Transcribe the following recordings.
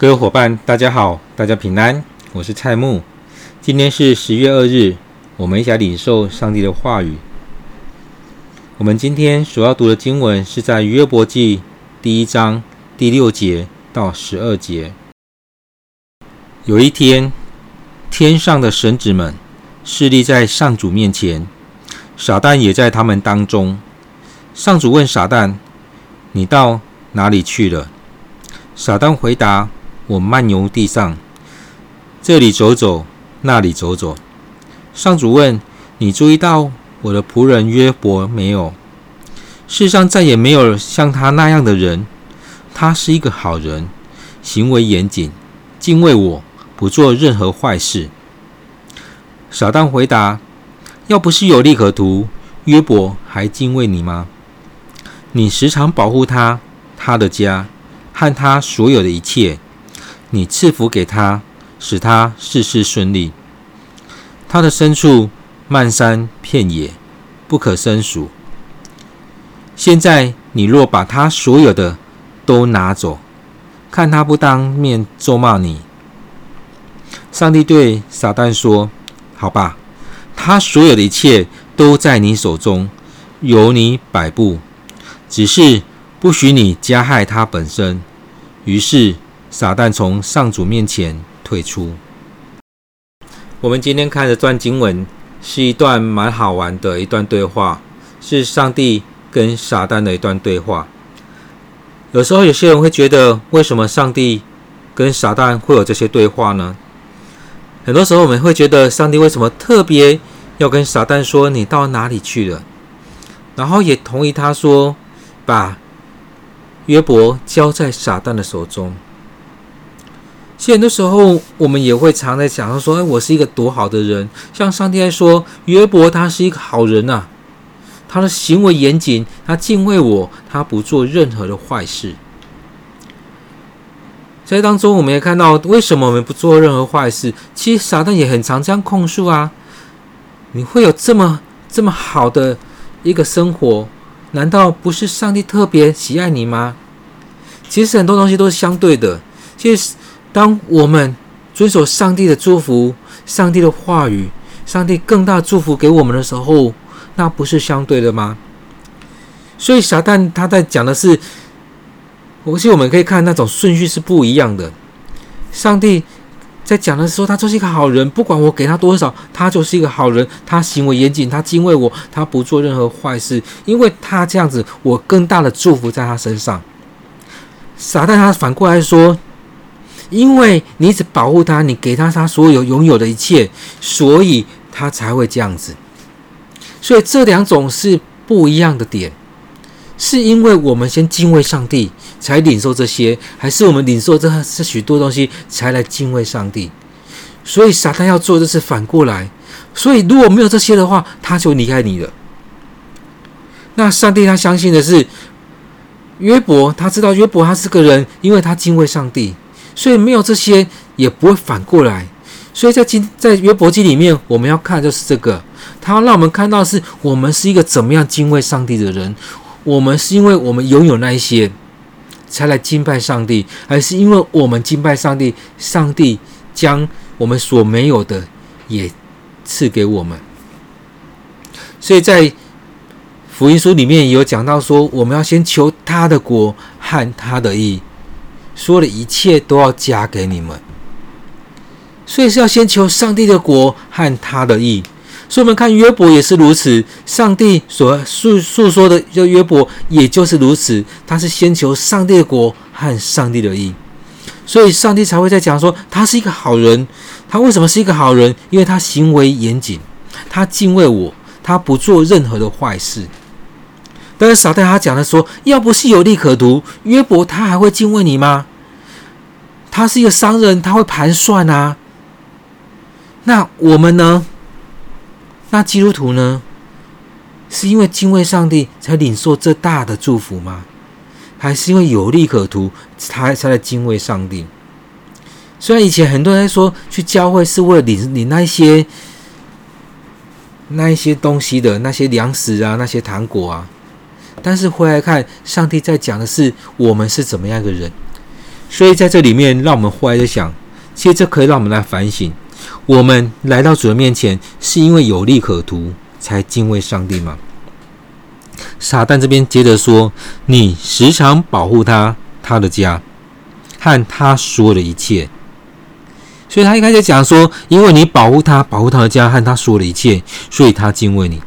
各位伙伴，大家好，大家平安，我是蔡木。今天是十月二日，我们一起来领受上帝的话语。我们今天所要读的经文是在约伯记第一章第六节到十二节。有一天，天上的神子们侍立在上主面前，撒旦也在他们当中。上主问撒旦：“你到哪里去了？”撒旦回答。我漫游地上，这里走走，那里走走。上主问：“你注意到我的仆人约伯没有？世上再也没有像他那样的人。他是一个好人，行为严谨，敬畏我，不做任何坏事。”撒旦回答：“要不是有利可图，约伯还敬畏你吗？你时常保护他、他的家和他所有的一切。”你赐福给他，使他事事顺利。他的牲畜漫山遍野，不可胜数。现在你若把他所有的都拿走，看他不当面咒骂你。上帝对撒旦说：“好吧，他所有的一切都在你手中，由你摆布，只是不许你加害他本身。”于是。撒旦从上主面前退出。我们今天看的段经文是一段蛮好玩的一段对话，是上帝跟撒旦的一段对话。有时候有些人会觉得，为什么上帝跟撒旦会有这些对话呢？很多时候我们会觉得，上帝为什么特别要跟撒旦说你到哪里去了？然后也同意他说，把约伯交在撒旦的手中。其实很多时候，我们也会常在想说：“哎，我是一个多好的人。”像上帝来说，约伯他是一个好人呐、他的行为严谨，他敬畏我，他不做任何的坏事。在当中，我们也看到为什么我们不做任何坏事。其实撒旦也很常这样控诉啊！你会有这么这么好的一个生活，难道不是上帝特别喜爱你吗？其实很多东西都是相对的。其实。当我们遵守上帝的祝福、上帝的话语、上帝更大祝福给我们的时候，那不是相对的吗？所以撒旦他在讲的是，而且我们可以看那种顺序是不一样的。上帝在讲的时候，他就是一个好人，不管我给他多少，他就是一个好人。他行为严谨，他敬畏我，他不做任何坏事，因为他这样子，我更大的祝福在他身上。撒旦他反过来说。因为你一直保护他，你给他他所有拥有的一切，所以他才会这样子。所以这两种是不一样的点，是因为我们先敬畏上帝，才领受这些，还是我们领受这这许多东西才来敬畏上帝？所以撒旦要做的是反过来。所以如果没有这些的话，他就离开你了。那上帝他相信的是约伯，他知道约伯他是个人，因为他敬畏上帝。所以没有这些，也不会反过来。所以在今在约伯记里面，我们要看就是这个，他让我们看到是我们是一个怎么样敬畏上帝的人。我们是因为我们拥有那一些，才来敬拜上帝，还是因为我们敬拜上帝，上帝将我们所没有的也赐给我们。所以在福音书里面有讲到说，我们要先求他的国和他的义。所有的一切都要加给你们，所以是要先求上帝的国和他的意。所以我们看约伯也是如此，上帝所诉诉说的就约伯也就是如此，他是先求上帝的国和上帝的意，所以上帝才会在讲说他是一个好人。他为什么是一个好人？因为他行为严谨，他敬畏我，他不做任何的坏事。但是撒旦他讲的说，要不是有利可图，约伯他还会敬畏你吗？他是一个商人，他会盘算啊。那我们呢？那基督徒呢？是因为敬畏上帝才领受这大的祝福吗？还是因为有利可图才才来敬畏上帝？虽然以前很多人说去教会是为了领领那一些那一些东西的，那些粮食啊，那些糖果啊，但是回来看，上帝在讲的是我们是怎么样一个人。所以在这里面，让我们后来在想，其实这可以让我们来反省：我们来到主的面前，是因为有利可图才敬畏上帝吗？撒旦这边接着说：“你时常保护他、他的家和他所有的一切。”所以他一开始讲说：“因为你保护他、保护他的家和他所有的一切，所以他敬畏你。”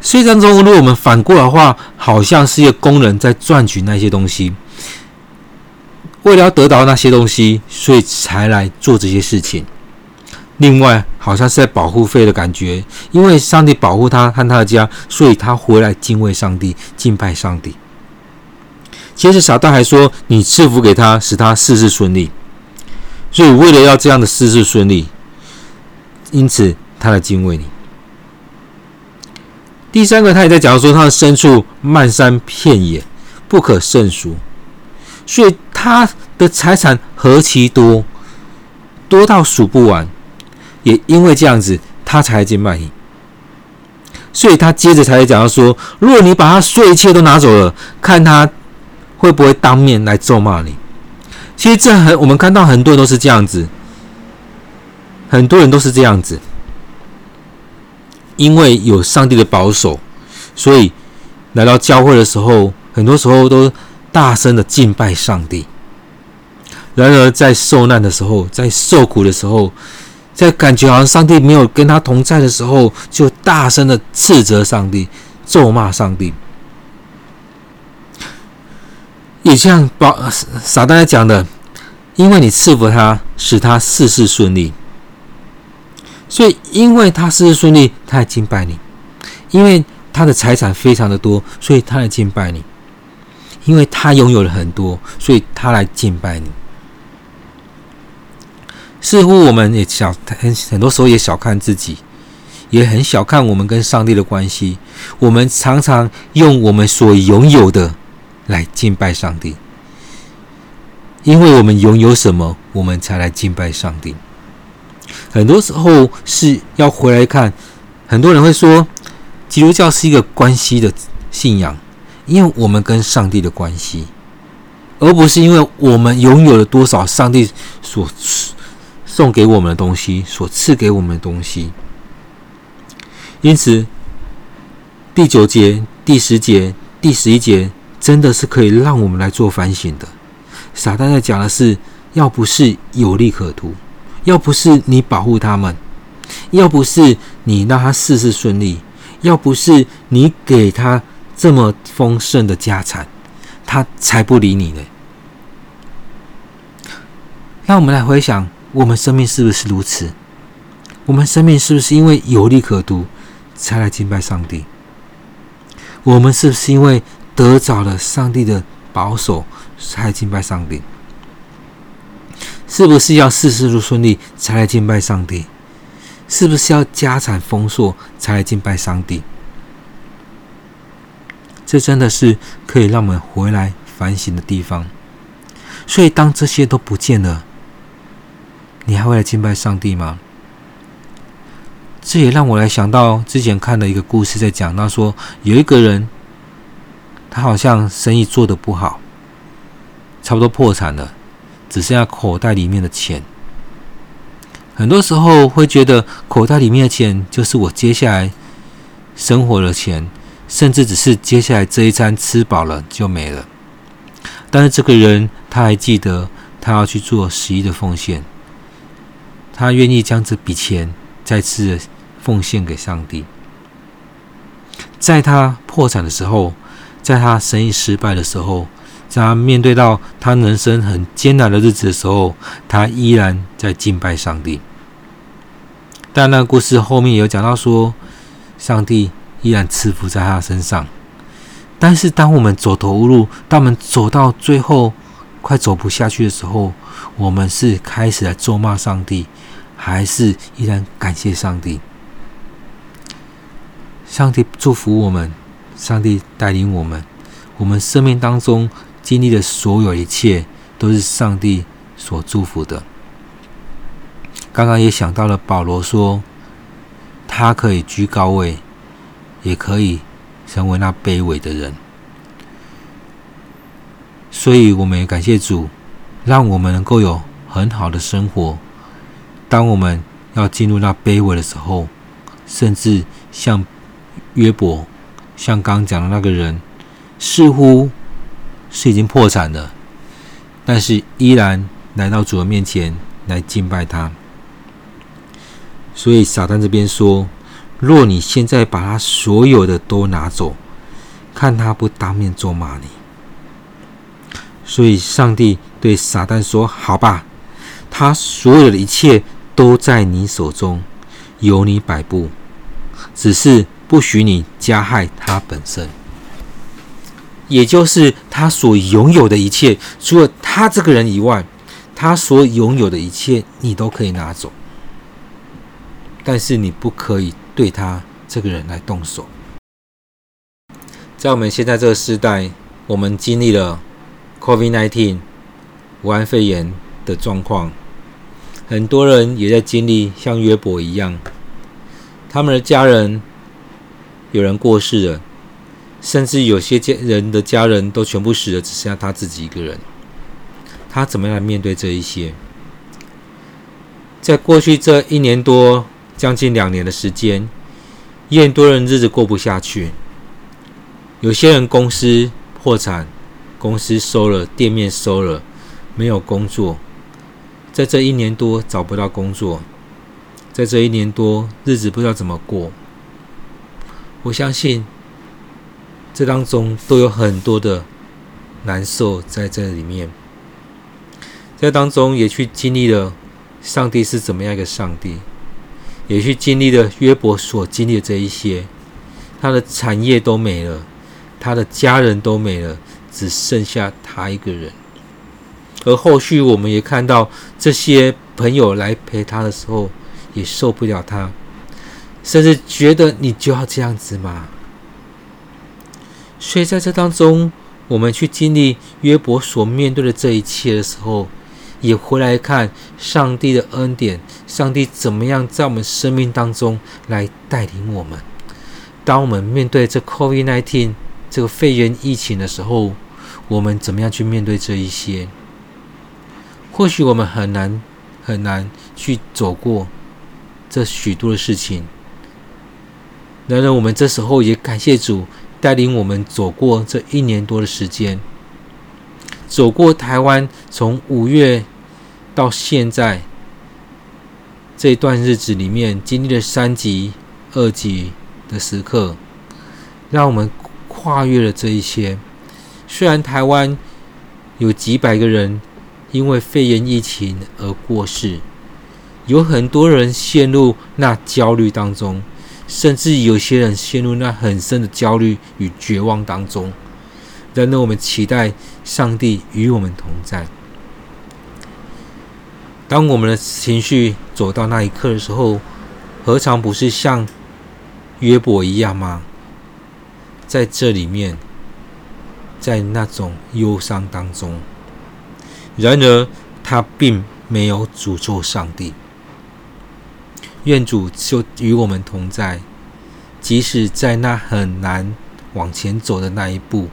所以当中，如果我们反过来的话，好像是一个工人在赚取那些东西，为了要得到那些东西，所以才来做这些事情。另外，好像是在保护费的感觉，因为上帝保护他和他的家，所以他回来敬畏上帝、敬拜上帝。接着，撒旦还说：“你赐福给他，使他事事顺利。”所以，为了要这样的事事顺利，因此他来敬畏你。第三个，他也在讲说，他的牲畜漫山遍野，不可胜数，所以他的财产何其多，多到数不完。也因为这样子，他才敬拜你。所以他接着才会讲到说，如果你把他所有一切都拿走了，看他会不会当面来咒骂你。其实这很，我们看到很多人都是这样子，很多人都是这样子。因为有上帝的保守，所以来到教会的时候，很多时候都大声的敬拜上帝。然而，在受难的时候，在受苦的时候，在感觉好像上帝没有跟他同在的时候，就大声的斥责上帝、咒骂上帝。也像把撒旦讲的，因为你赐福他，使他事事顺利。所以，因为他事事顺利，他来敬拜你；因为他的财产非常的多，所以他来敬拜你；因为他拥有了很多，所以他来敬拜你。似乎我们也小很很多时候也小看自己，也很小看我们跟上帝的关系。我们常常用我们所拥有的来敬拜上帝，因为我们拥有什么，我们才来敬拜上帝。很多时候是要回来看，很多人会说，基督教是一个关系的信仰，因为我们跟上帝的关系，而不是因为我们拥有了多少上帝所送给我们的东西，所赐给我们的东西。因此，第九节、第十节、第十一节，真的是可以让我们来做反省的。撒旦在讲的是，要不是有利可图。要不是你保护他们，要不是你让他事事顺利，要不是你给他这么丰盛的家产，他才不理你呢。让我们来回想，我们生命是不是如此？我们生命是不是因为有利可图才来敬拜上帝？我们是不是因为得着了上帝的保守才来敬拜上帝？是不是要事事都顺利才来敬拜上帝？是不是要家产丰硕才来敬拜上帝？这真的是可以让我们回来反省的地方。所以，当这些都不见了，你还会来敬拜上帝吗？这也让我来想到之前看的一个故事，在讲到说，有一个人，他好像生意做得不好，差不多破产了。只剩下口袋里面的钱，很多时候会觉得口袋里面的钱就是我接下来生活的钱，甚至只是接下来这一餐吃饱了就没了。但是这个人他还记得他要去做十一的奉献，他愿意将这笔钱再次奉献给上帝。在他破产的时候，在他生意失败的时候。在他面对到他人生很艰难的日子的时候，他依然在敬拜上帝。但那故事后面有讲到说，上帝依然赐福在他身上。但是当我们走投无路，当我们走到最后快走不下去的时候，我们是开始来咒骂上帝，还是依然感谢上帝？上帝祝福我们，上帝带领我们，我们生命当中。经历的所有一切，都是上帝所祝福的。刚刚也想到了保罗说，他可以居高位，也可以成为那卑微的人。所以，我们也感谢主，让我们能够有很好的生活。当我们要进入那卑微的时候，甚至像约伯，像刚讲的那个人，似乎是已经破产了，但是依然来到主的面前来敬拜他。所以撒旦这边说：“若你现在把他所有的都拿走，看他不当面咒骂你。”所以上帝对撒旦说：“好吧，他所有的一切。”都在你手中，由你摆布，只是不许你加害他本身，也就是他所拥有的一切，除了他这个人以外，他所拥有的一切你都可以拿走，但是你不可以对他这个人来动手。在我们现在这个时代，我们经历了 COVID-19 武汉肺炎的状况。很多人也在经历像约伯一样，他们的家人有人过世了，甚至有些家人的家人都全部死了，只剩下他自己一个人。他怎么样来面对这一些？在过去这一年多，将近两年的时间，也很多人日子过不下去。有些人公司破产，公司收了，店面收了，没有工作。在这一年多找不到工作，在这一年多日子不知道怎么过。我相信这当中都有很多的难受在这里面，在当中也去经历了上帝是怎么样一个上帝，也去经历了约伯所经历的这一些，他的产业都没了，他的家人都没了，只剩下他一个人。而后续我们也看到这些朋友来陪他的时候，也受不了他，甚至觉得你就要这样子嘛？所以在这当中，我们去经历约伯所面对的这一切的时候，也回来看上帝的恩典，上帝怎么样在我们生命当中来带领我们。当我们面对这 COVID-19 这个肺炎疫情的时候，我们怎么样去面对这一些？或许我们很难很难去走过这许多的事情，然而我们这时候也感谢主带领我们走过这一年多的时间，走过台湾从五月到现在这段日子里面，经历了三级、二级的时刻，让我们跨越了这一些。虽然台湾有几百个人。因为肺炎疫情而过世，有很多人陷入那焦虑当中，甚至有些人陷入那很深的焦虑与绝望当中。然而，我们期待上帝与我们同在。当我们的情绪走到那一刻的时候，何尝不是像约伯一样吗？在这里面，在那种忧伤当中。然而，他并没有诅咒上帝。愿主就与我们同在，即使在那很难往前走的那一步，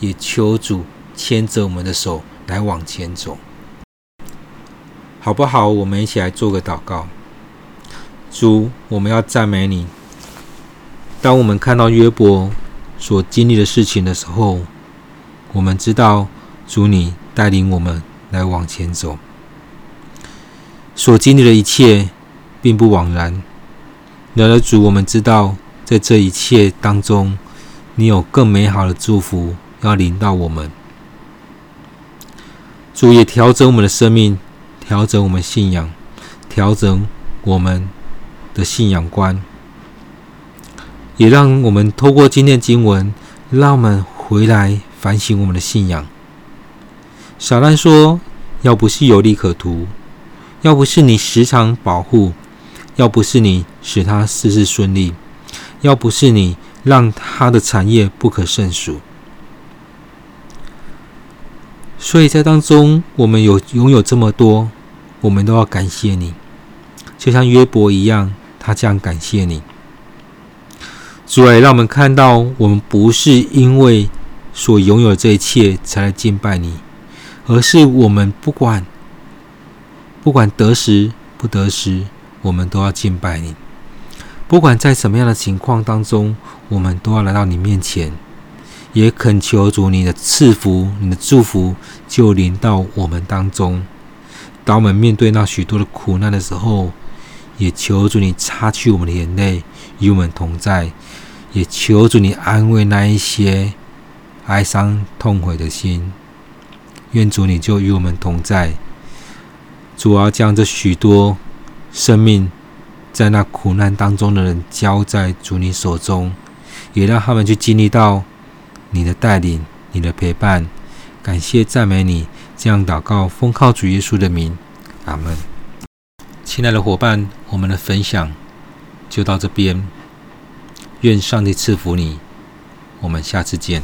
也求主牵着我们的手来往前走，好不好？我们一起来做个祷告。主，我们要赞美你。当我们看到约伯所经历的事情的时候，我们知道主你带领我们。来往前走，所经历的一切并不枉然。然而主，我们知道，在这一切当中，你有更美好的祝福要领到我们。主也调整我们的生命，调整我们信仰，调整我们的信仰观，也让我们透过今天经文，让我们回来反省我们的信仰。撒旦说：“要不是有利可图，要不是你时常保护，要不是你使他事事顺利，要不是你让他的产业不可胜数。”所以在当中，我们有拥有这么多，我们都要感谢你，就像约伯一样，他这样感谢你。主啊，让我们看到，我们不是因为所拥有这一切才来敬拜你。而是我们不管不管得时不得时，我们都要敬拜你。不管在什么样的情况当中，我们都要来到你面前，也恳求主你的赐福、你的祝福就临到我们当中。当我们面对那许多的苦难的时候，也求主你擦去我们的眼泪，与我们同在。也求主你安慰那一些哀伤痛悔的心。愿主你就与我们同在。主要将这许多生命在那苦难当中的人交在主你手中，也让他们去经历到你的带领、你的陪伴。感谢赞美你，这样祷告，奉靠主耶稣的名，阿门。亲爱的伙伴，我们的分享就到这边。愿上帝赐福你，我们下次见。